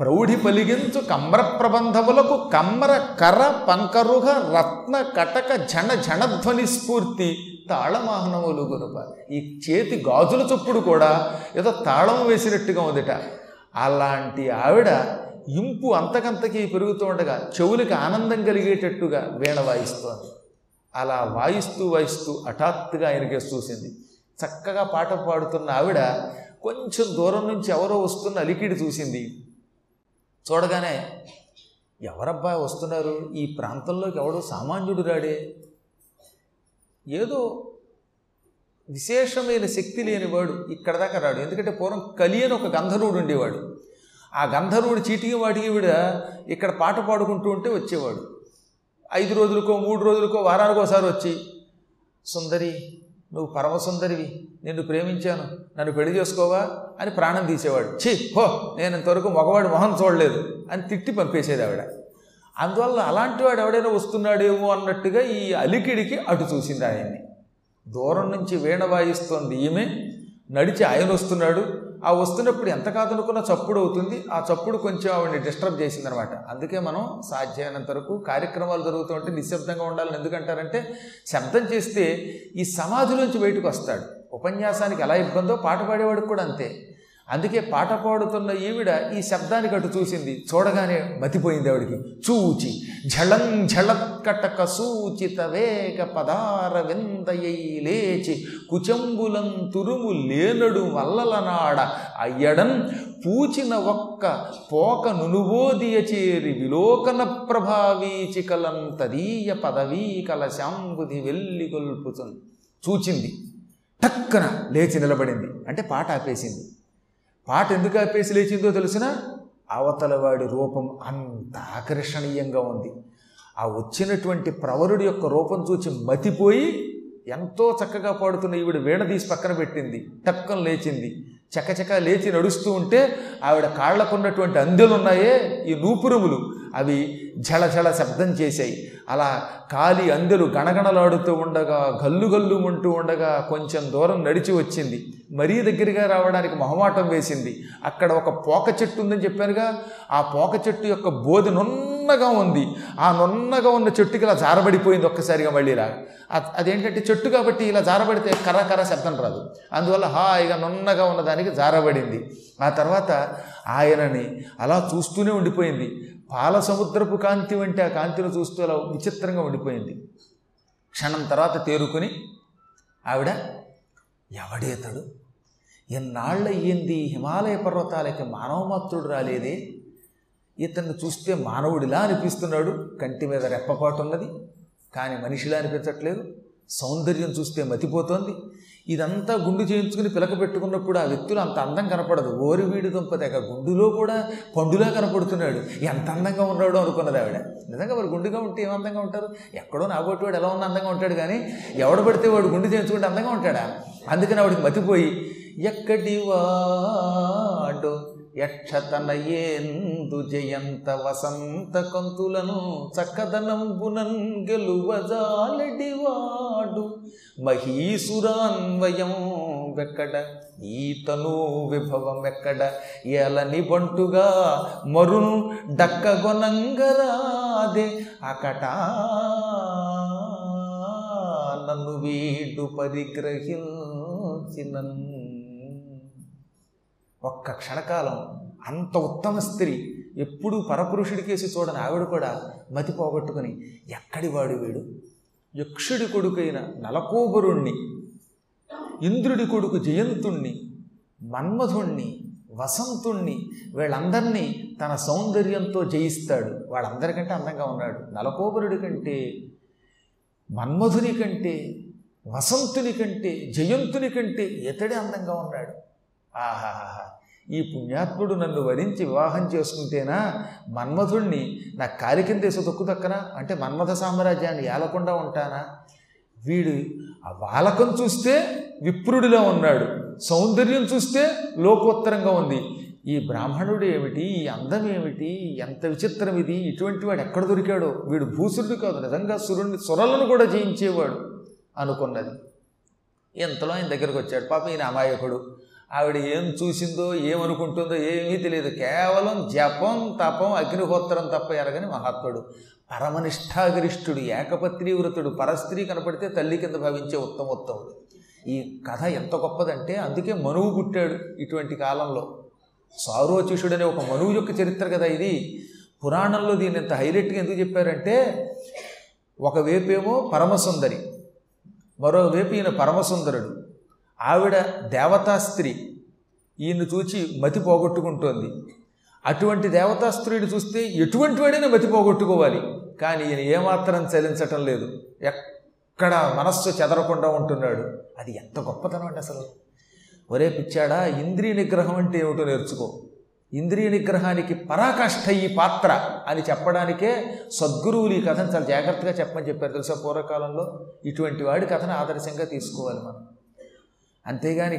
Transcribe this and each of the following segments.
ప్రౌఢి పలిగించు కమ్ర ప్రబంధములకు కమ్మర కర పంకరుగ రత్న కటక ఝణ ఝణధ్వని స్ఫూర్తి తాళమాహనములు గురుప ఈ చేతి గాజుల చొప్పుడు కూడా ఏదో తాళం వేసినట్టుగా ఉందిట. అలాంటి ఆవిడ ఇంపు అంతకంతకి పెరుగుతూ ఉండగా చెవులకి ఆనందం కలిగేటట్టుగా వీణ వాయిస్తోంది. అలా వాయిస్తూ వాయిస్తూ హఠాత్తుగా ఆయనకే చూసింది. చక్కగా పాట పాడుతున్న ఆవిడ కొంచెం దూరం నుంచి ఎవరో వస్తున్న అలికిడి చూసింది. చూడగానే ఎవరబ్బా వస్తున్నారు? ఈ ప్రాంతంలోకి ఎవడో సామాన్యుడు రాడే. ఏదో విశేషమైన శక్తి లేనివాడు ఇక్కడ దాకా రాడు. ఎందుకంటే పూర్వం కలి అని ఒక గంధర్వుడు ఉండేవాడు. ఆ గంధర్వుడు చీటికి వాటికి విడ ఇక్కడ పాట పాడుకుంటూ ఉంటే వచ్చేవాడు. ఐదు రోజులకో మూడు రోజులకో వారానికోసారి వచ్చి సుందరి నువ్వు పరమసుందరివి. నిన్ను ప్రేమించాను నన్ను పెళ్ళి చేసుకోవా అని ప్రాణం తీసేవాడు. ఛీ హో నేను ఇంతవరకు మగవాడు మొహం చూడలేదు అని తిట్టి పంపేసేది ఆవిడ. అందువల్ల అలాంటి వాడు ఎవడైనా వస్తున్నాడేమో అన్నట్టుగా ఈ అలికిడికి అటు చూసింది ఆయన్ని. దూరం నుంచి వీణ వాయిస్తోంది ఈమె. నడిచి ఆయన వస్తున్నాడు. ఆ వస్తున్నప్పుడు ఎంత కాదనుకున్న చప్పుడు అవుతుంది. ఆ చప్పుడు కొంచెం ఆవిడని డిస్టర్బ్ చేసిందనమాట. అందుకే మనం సాధ్యమైనంత వరకు కార్యక్రమాలు జరుగుతుంటే నిశ్శబ్దంగా ఉండాలని ఎందుకంటారంటే శబ్దం చేస్తే ఈ సమాధిలోంచి బయటకు వస్తాడు. ఉపన్యాసానికి ఎలా ఇబ్బందో పాట పాడేవాడికి కూడా అంతే. అందుకే పాట పాడుతున్న ఈవిడ ఈ శబ్దానికి అటు చూసింది. చూడగానే మతిపోయింది ఆవిడికి. చూచి ఝళం ఝళత్కటక సూచిత వేగ పదార విందయై లేచి కుచంబులం తురుము లేనడు వల్లలనాడ అయ్యడం పూచిన ఒక్క పోక నునుబోదియ చేరి విలోకన ప్రభావీచికలం తదీయ పదవీ కలశాంబుది వెళ్ళి గొల్పుతుంది చూచింది. టక్కన లేచి నిలబడింది. అంటే పాట ఆపేసింది. పాట ఎందుకు ఆపేసి లేచిందో తెలిసిన? అవతలవాడి రూపం అంత ఆకర్షణీయంగా ఉంది. ఆ వచ్చినటువంటి ప్రవరుడి యొక్క రూపం చూచి మతిపోయి ఎంతో చక్కగా పాడుతున్న ఈవిడ వీణ తీసి పక్కన పెట్టింది. టక్కన లేచింది. చకచక లేచి నడుస్తూ ఉంటే ఆవిడ కాళ్ళకున్నటువంటి అందెలు ఉన్నాయే ఈ నూపురములు. అవి ఝళ శబ్దం చేశాయి. అలా కాలి అందెలు గణగణలాడుతూ ఉండగా గల్లు గల్లు ఉంటూ ఉండగా కొంచెం దూరం నడిచి వచ్చింది. మరీ దగ్గరగా రావడానికి మొహమాటం వేసింది. అక్కడ ఒక పోక చెట్టు ఉందని చెప్పానుగా. ఆ పోక చెట్టు యొక్క బోధనున్న నున్నగా ఉంది. ఆ నున్నగా ఉన్న చెట్టుకి ఇలా జారబడిపోయింది ఒక్కసారిగా మళ్ళీ రా. అదేంటంటే చెట్టు కాబట్టి ఇలా జారబడితే కర్ర కర్ర శబ్దం రాదు. అందువల్ల హాయిగా నున్నగా ఉన్నదానికి జారబడింది. ఆ తర్వాత ఆయనని అలా చూస్తూనే ఉండిపోయింది. పాల సముద్రపు కాంతి వంటి ఆ కాంతిని చూస్తూ అలా విచిత్రంగా ఉండిపోయింది. క్షణం తర్వాత తేరుకుని ఆవిడ ఎవడేతడు ఎన్నాళ్ళు అయ్యింది హిమాలయ పర్వతాలకి మానవమాత్రుడు రాలేదే? ఇతన్ని చూస్తే మానవుడిలా అనిపిస్తున్నాడు. కంటి మీద రెప్పపాటు ఉన్నది. కానీ మనిషిలా అనిపించట్లేదు. సౌందర్యం చూస్తే మతిపోతోంది. ఇదంతా గుండు చేయించుకుని పిలక పెట్టుకున్నప్పుడు ఆ వ్యక్తులు అంత అందం కనపడదు. ఓరి వీడి దుంప గుండులో కూడా పండులా కనపడుతున్నాడు. ఎంత అందంగా ఉన్నాడో అనుకున్నది ఆవిడ. నిజంగా వారు గుండుగా ఉంటే ఏం అందంగా ఉంటారు? ఎక్కడో నాగొట్టి వాడు ఎలా ఉన్నా అందంగా ఉంటాడు కానీ ఎవడు పడితే వాడు గుండు చేయించుకుంటే అందంగా ఉంటాడా? అందుకని ఆవిడకి మతిపోయి ఎక్కడి వాడు యక్షతనయేందు జయంత వసంత కంతులను చక్కదనంబునన్ గెలువజాలడివాడు మహీసురాన్వయం వెక్కడ ఈతను విభవం ఎక్కడ ఎలని బంటుగా మరును డక్కగొనంగరాదే. అకట నన్ను వీడు పరిగ్రహించినన్ను ఒక్క క్షణకాలం అంత ఉత్తమ స్త్రీ ఎప్పుడూ పరపురుషుడి కేసి చూడని ఆవిడ కూడా మతి పోగొట్టుకుని ఎక్కడి వాడు వీడు? యక్షుడి కొడుకైన నలకోబరుణ్ణి ఇంద్రుడి కొడుకు జయంతుణ్ణి మన్మధుణ్ణి వసంతుణ్ణి వీళ్ళందరినీ తన సౌందర్యంతో జయిస్తాడు. వాళ్ళందరికంటే అందంగా ఉన్నాడు. నలకోబరుడి కంటే మన్మధుని కంటే వసంతుని కంటే జయంతుని కంటే ఇతడే అందంగా ఉన్నాడు. ఆహాహా ఈ పుణ్యాత్ముడు నన్ను వరించి వివాహం చేసుకుంటేనా మన్మధుణ్ణి నా కాలి కిందేసి తొక్కు అంటే మన్మథ సామ్రాజ్యాన్ని ఏలకుండా ఉంటానా? వీడు ఆ వాలకం చూస్తే విప్రుడిలా ఉన్నాడు. సౌందర్యం చూస్తే లోకోత్తరంగా ఉంది. ఈ బ్రాహ్మణుడు ఏమిటి? ఈ అందం ఏమిటి? ఎంత విచిత్రం ఇది? ఇటువంటి వాడు ఎక్కడ దొరికాడో? వీడు భూసురుడు కాదు నిజంగా సురుణ్ణి సురలను కూడా జయించేవాడు అనుకున్నది. ఎంతలో ఆయన దగ్గరకు వచ్చాడు. పాప ఈయన అమాయకుడు. ఆవిడ ఏం చూసిందో ఏమనుకుంటుందో ఏమీ తెలియదు. కేవలం జపం తపం అగ్నిహోత్రం తప్ప ఎరగని మహాత్ముడు. పరమనిష్టాగరిష్ఠుడు ఏకపత్రి వ్రతుడు పరస్త్రీ కనపడితే తల్లి కింద భావించే ఉత్తమోత్తముడు. ఈ కథ ఎంత గొప్పదంటే అందుకే మనువు పుట్టాడు ఇటువంటి కాలంలో. సారోచిషుడనే ఒక మనువు యొక్క చరిత్ర కదా ఇది. పురాణంలో దీన్ని ఎంత హైలైట్గా ఎందుకు చెప్పారంటే ఒకవేపేమో పరమసుందరి మరోవైపు ఈయన పరమసుందరుడు. ఆవిడ దేవతా స్త్రీ. ఈయన్ని చూచి మతి పోగొట్టుకుంటోంది. అటువంటి దేవతా స్త్రీని చూస్తే ఎటువంటి వాడైనా మతి పోగొట్టుకోవాలి. కానీ ఈయన ఏమాత్రం చలించటం లేదు. ఎక్కడ మనస్సు చెదరకుండా ఉంటున్నాడు. అది ఎంత గొప్పతనం అండి అసలు. ఒరే పిచ్చాడా ఇంద్రియ నిగ్రహం అంటే ఏమిటో నేర్చుకో. ఇంద్రియ నిగ్రహానికి పరాకాష్ఠ ఈ పాత్ర అని చెప్పడానికే సద్గురువులు ఈ కథను చాలా జాగ్రత్తగా చెప్పమని చెప్పారు. తెలుసా? పూర్వకాలంలో ఇటువంటి వాడి కథను ఆదర్శంగా తీసుకోవాలి మనం. అంతేగాని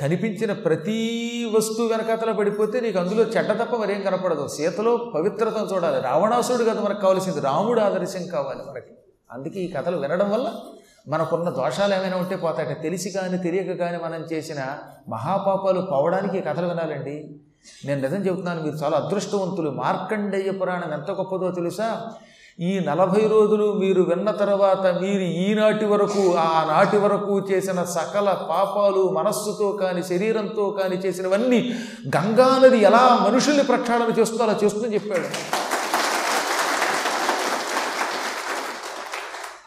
కనిపించిన ప్రతి వస్తువు వెనకతలో పడిపోతే నీకు అందులో చెడ్డ తప్ప మరేం కనపడదు. సీతలో పవిత్రతను చూడాలి. రావణాసుడు కదా మనకు కావాల్సింది. రాముడు ఆదర్శం కావాలి మనకి. అందుకే ఈ కథలు వినడం వల్ల మనకున్న దోషాలు ఏమైనా ఉంటే పోతాయట. తెలిసి కానీ తెలియక కానీ మనం చేసిన మహాపాపాలు పోవడానికి ఈ కథలు వినాలండి. నేను నిజం చెబుతున్నాను మీరు చాలా అదృష్టవంతులు. మార్కండేయ పురాణం ఎంత గొప్పదో తెలుసా? ఈ నలభై రోజులు మీరు విన్న తర్వాత మీరు ఈనాటి వరకు ఆనాటి వరకు చేసిన సకల పాపాలు మనస్సుతో కానీ శరీరంతో కానీ చేసినవన్నీ గంగానది ఎలా మనుషుల్ని ప్రక్షాళన చేస్తుందో అలా చేస్తుందని చెప్పాడు.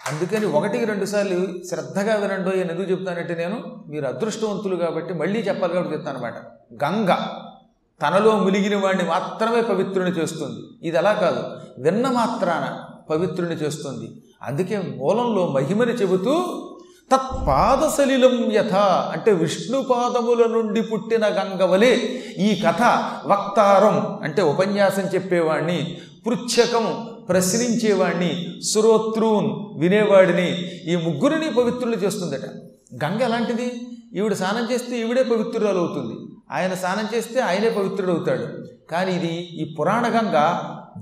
అందుకని ఒకటికి రెండు సార్లు శ్రద్ధగా వినండో అని ఎందుకు చెప్తానంటే నేను మీరు అదృష్టవంతులు కాబట్టి మళ్ళీ చెప్పాలి కాబట్టి చెప్తాను అనమాట గంగ. తనలో మునిగిన వాడిని మాత్రమే పవిత్రుని చేస్తుంది. ఇది అలా కాదు. విన్న మాత్రాన పవిత్రుని చేస్తుంది. అందుకే మూలంలో మహిమని చెబుతూ తత్పాదసలిలం యథ అంటే విష్ణుపాదముల నుండి పుట్టిన గంగవలే ఈ కథ వక్తారం అంటే ఉపన్యాసం చెప్పేవాణ్ణి పృచ్ఛకం ప్రశ్నించేవాణ్ణి సురోత్రూన్ వినేవాడిని ఈ ముగ్గురిని పవిత్రులు చేస్తుందట. గంగ ఎలాంటిది? ఈవిడ స్నానం చేస్తే ఈవిడే పవిత్రురాలు అవుతుంది ఆయన స్నానం చేస్తే ఆయనే పవిత్రుడు అవుతాడు కానీ ఇది ఈ పురాణ గంగ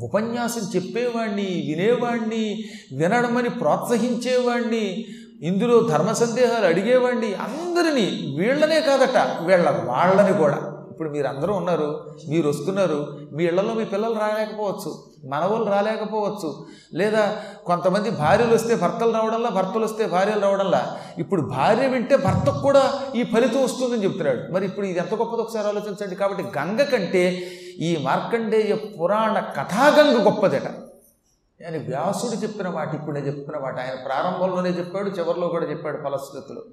ఉపన్యాసం చెప్పేవాడిని వినేవాణ్ణి వినడమని ప్రోత్సహించేవాడిని ఇందులో ధర్మ సందేహాలు అడిగేవాణ్ణి అందరినీ వీళ్ళనే కాదట వీళ్ళ వాళ్ళని కూడా. ఇప్పుడు మీరు అందరూ ఉన్నారు మీరు వస్తున్నారు మీ ఇళ్ళలో మీ పిల్లలు రాలేకపోవచ్చు. మనవలు రాలేకపోవచ్చు. లేదా కొంతమంది భార్యలు వస్తే భర్తలు రావడంలా భర్తలు వస్తే భార్యలు రావడంలా. ఇప్పుడు భార్య వింటే భర్తకు కూడా ఈ ఫలితం వస్తుందని చెప్తున్నాడు. మరి ఇప్పుడు ఇది ఎంత గొప్పది ఒకసారి ఆలోచించండి. కాబట్టి గంగ కంటే ఈ మార్కండేయ పురాణ కథాగంగ గొప్పదట. అని వ్యాసుడు చెప్పిన మాట ఇప్పుడు నేను చెప్తున్న మాట. ఆయన ప్రారంభంలోనే చెప్పాడు చివరిలో కూడా చెప్పాడు ఫలశ్రుతులు.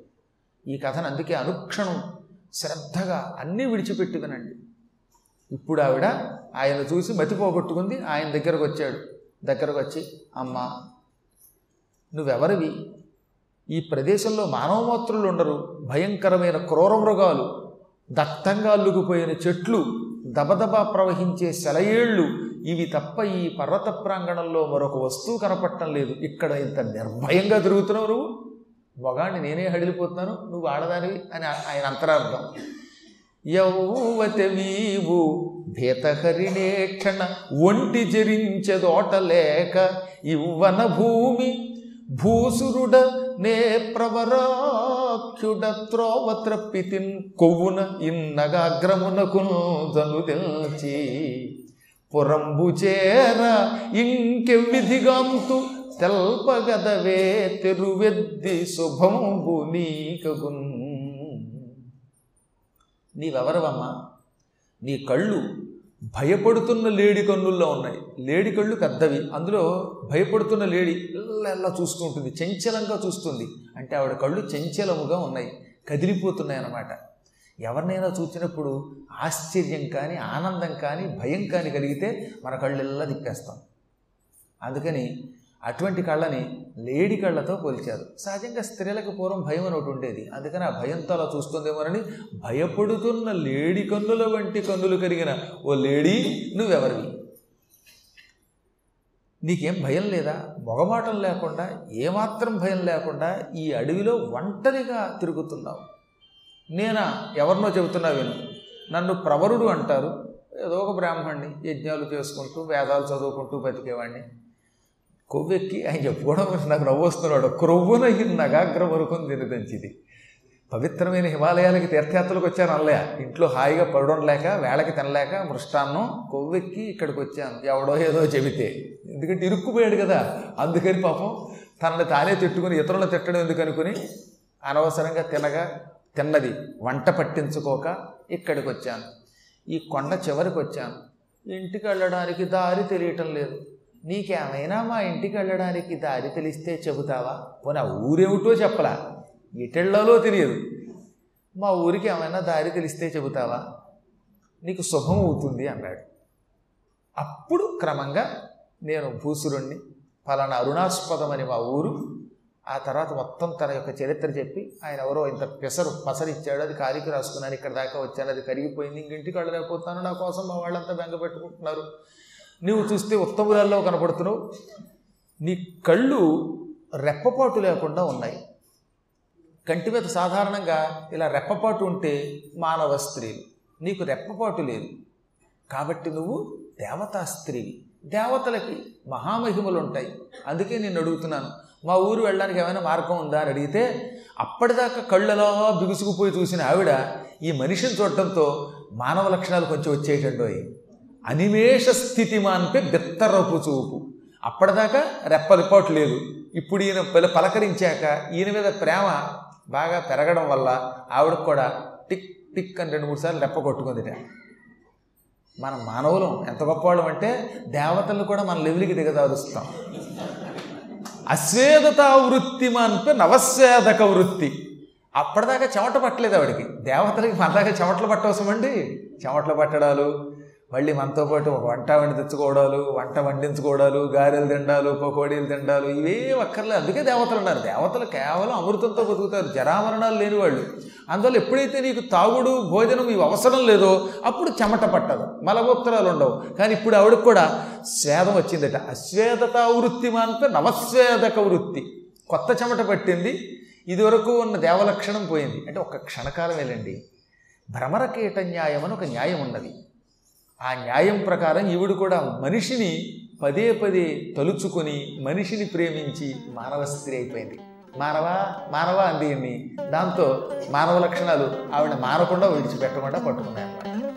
ఈ కథను అందుకే అనుక్షణం శ్రద్ధగా అన్నీ విడిచిపెట్టి వినండి ఇప్పుడు ఆవిడ ఆయన చూసి మతి పోగొట్టుకుంది ఆయన దగ్గరకు వచ్చాడు. దగ్గరకు వచ్చి అమ్మ నువ్వెవరివి? ఈ ప్రదేశంలో మానవమాత్రులు ఉండరు. భయంకరమైన క్రూర మృగాలు దత్తంగా అల్లుకుపోయిన చెట్లు దబదబా ప్రవహించే సెలయేళ్ళు ఇవి తప్ప ఈ పర్వత ప్రాంగణంలో మరొక వస్తువు కనపడటం లేదు. ఇక్కడ ఇంత నిర్భయంగా తిరుగుతున్నావు నువ్వు? మగాణ్ణి నేనే హడిలిపోతున్నాను. నువ్వు ఆడదానివి అని ఆయన అంతరార్థం. యౌవతవీవు భీతహరిణేక్షణ ఒంటి జరించెదోట లేక ఇవ్వన భూమి భూసురుడ నే ప్రవరాఖ్యుడ త్రోవ త్రప్పితిన్ కొవ్వున ఇన్నగాగ్రమునకు తను తెల్చి. పురంబు చేర ఇంకెవ్విధిగాంతు తెల్పగదవే తెరువెద్ది శుభంబు నీకగున్ నీవెవరవమ్మా? నీ కళ్ళు భయపడుతున్న లేడి కన్నుల్లో ఉన్నాయి. లేడి కళ్ళు పెద్దవి. అందులో భయపడుతున్న లేడి ఎల్ల చూస్తూ ఉంటుంది చంచలంగా చూస్తుంది. అంటే ఆవిడ కళ్ళు చంచలముగా ఉన్నాయి. కదిలిపోతున్నాయి అన్నమాట ఎవరినైనా చూసినప్పుడు ఆశ్చర్యం కానీ ఆనందం కానీ భయం కానీ కలిగితే మన కళ్ళెల్లా తిప్పేస్తాం. అందుకని అటువంటి కళ్ళని లేడి కళ్ళతో పోల్చారు. సహజంగా స్త్రీలకు పూర్వం భయం అని ఒకటి ఉండేది. అందుకని ఆ భయంతో అలా చూస్తుందేమోనని భయపడుతున్న లేడి కన్నుల వంటి కన్నులు కరిగిన ఓ లేడీ నువ్వెవరివి? నీకేం భయం లేదా? మొగమాటం లేకుండా ఏమాత్రం భయం లేకుండా ఈ అడవిలో ఒంటరిగా తిరుగుతున్నావు. నేనా? ఎవరినో చెబుతున్నా విను. నన్ను ప్రవరుడు అంటారు. ఏదో ఒక బ్రాహ్మణ్ణి యజ్ఞాలు చేసుకుంటూ వేదాలు చదువుకుంటూ బతికేవాడిని కొవ్వెక్కి ఆయన చెప్పుకోవడం నాకు నవ్వు వస్తున్నాడు. క్రొవ్వున నగాగ్ర వరకుని తినదంచిది పవిత్రమైన హిమాలయాలకి తీర్థయాత్రలకు వచ్చాను అనలే ఇంట్లో హాయిగా పడడం లేక వేళకి తినలేక మృష్టాన్నం కొవ్వెక్కి ఇక్కడికి వచ్చాను. ఎవడో ఏదో చెబితే. ఎందుకంటే ఇరుక్కుపోయాడు కదా. అందుకని పాపం తనని తానే తిట్టుకుని ఇతరులను తిట్టడం ఎందుకనుకుని అనవసరంగా తినగా తిన్నది వంట పట్టించుకోక ఇక్కడికి వచ్చాను. ఈ కొండ చివరికి వచ్చాను. ఇంటికి వెళ్ళడానికి దారి తెలియటం లేదు. నీకేమైనా మా ఇంటికి వెళ్ళడానికి దారి తెలిస్తే చెబుతావా? పోనీ ఆ ఊరేమిటో చెప్పలా. ఎటెళ్ళలో తెలియదు. మా ఊరికి ఏమైనా దారి తెలిస్తే చెబుతావా? నీకు శుభం అవుతుంది అన్నాడు. అప్పుడు క్రమంగా నేను భూసురుణ్ణి ఫలానా అరుణాస్పదం అని మా ఊరు ఆ తర్వాత మొత్తం తన యొక్క చరిత్ర చెప్పి ఆయన ఎవరో ఇంత పెసరు పసరు ఇచ్చాడు అది కాలికి రాసుకున్నాను ఇక్కడ దాకా వచ్చాను అది కరిగిపోయింది ఇంటికి వెళ్ళలేకపోతాను నా కోసం మా వాళ్ళంతా బెంగ పెట్టుకుంటున్నారు. నువ్వు చూస్తే ఉత్తమురాల్లో కనపడుతున్నావు. నీ కళ్ళు రెప్పపాటు లేకుండా ఉన్నాయి. కంటి మీద సాధారణంగా ఇలా రెప్పపాటు ఉంటే మానవ స్త్రీలు. నీకు రెప్పపాటు లేదు. కాబట్టి నువ్వు దేవతా స్త్రీవి. దేవతలకి మహామహిమలు ఉంటాయి అందుకే నేను అడుగుతున్నాను. మా ఊరు వెళ్ళడానికి ఏమైనా మార్గం ఉందా అని అడిగితే అప్పటిదాకా కళ్ళలో బిగుసుకుపోయి చూసిన ఆవిడ ఈ మనిషిని చూడటంతో మానవ లక్షణాలు కొంచెం వచ్చేటండోయి అనిమేష స్థితి మాన్పే బెత్తరపు చూపు అప్పటిదాకా రెప్పలిపాటు లేదు. ఇప్పుడు ఈయన పల పలకరించాక ఈయన మీద ప్రేమ బాగా పెరగడం వల్ల ఆవిడకు కూడా టిక్ టిక్ అని రెండు మూడు సార్లు రెప్ప కొట్టుకుందిట. మన మానవులం ఎంత గొప్పవాళ్ళం అంటే దేవతలు కూడా మన లెవెల్కి దిగదారుస్తాం అస్వేదత వృత్తి మాన్పే నవశ్వేదక వృత్తి. అప్పటిదాకా చెమట పట్టలేదు ఆవిడకి. దేవతలకి మనలాగా చెమటలు పట్టవసమండి చెమటలు పట్టడాలు మళ్ళీ మనతో పాటు ఒక వంట వండి తెచ్చుకోవడాలు వంట వండించుకోవడాలు గారెలు తిండాలు పకోడీలు తిండాలు ఇవే అక్కర్లేదు అందుకే దేవతలు ఉన్నారు. దేవతలు కేవలం అమృతంతో బతుకుతారు. జరామరణాలు లేని వాళ్ళు. అందువల్ల ఎప్పుడైతే నీకు తాగుడు భోజనం ఇవి అవసరం లేదో అప్పుడు చెమట పట్టదు. మలమూత్రాలు ఉండవు. కానీ ఇప్పుడు ఆవిడకు కూడా స్వేదం వచ్చిందట. అస్వేదత వృత్తి మాంత నవస్వేదక వృత్తి. కొత్త చెమట పట్టింది. ఇదివరకు ఉన్న దేవలక్షణం పోయింది. అంటే ఒక క్షణకాలం వెళ్ళండి భ్రమరకీట న్యాయం అని ఒక న్యాయం ఉన్నది. ఆ న్యాయం ప్రకారం ఈవిడు కూడా మనిషిని పదే పదే తలుచుకొని మనిషిని ప్రేమించి మానవ స్త్రీ అయిపోయింది. మానవ? మానవ అంది దాంతో మానవ లక్షణాలు ఆవిడ మారకుండా విడిచిపెట్టకుండా పట్టుకున్నాయన్నమాట.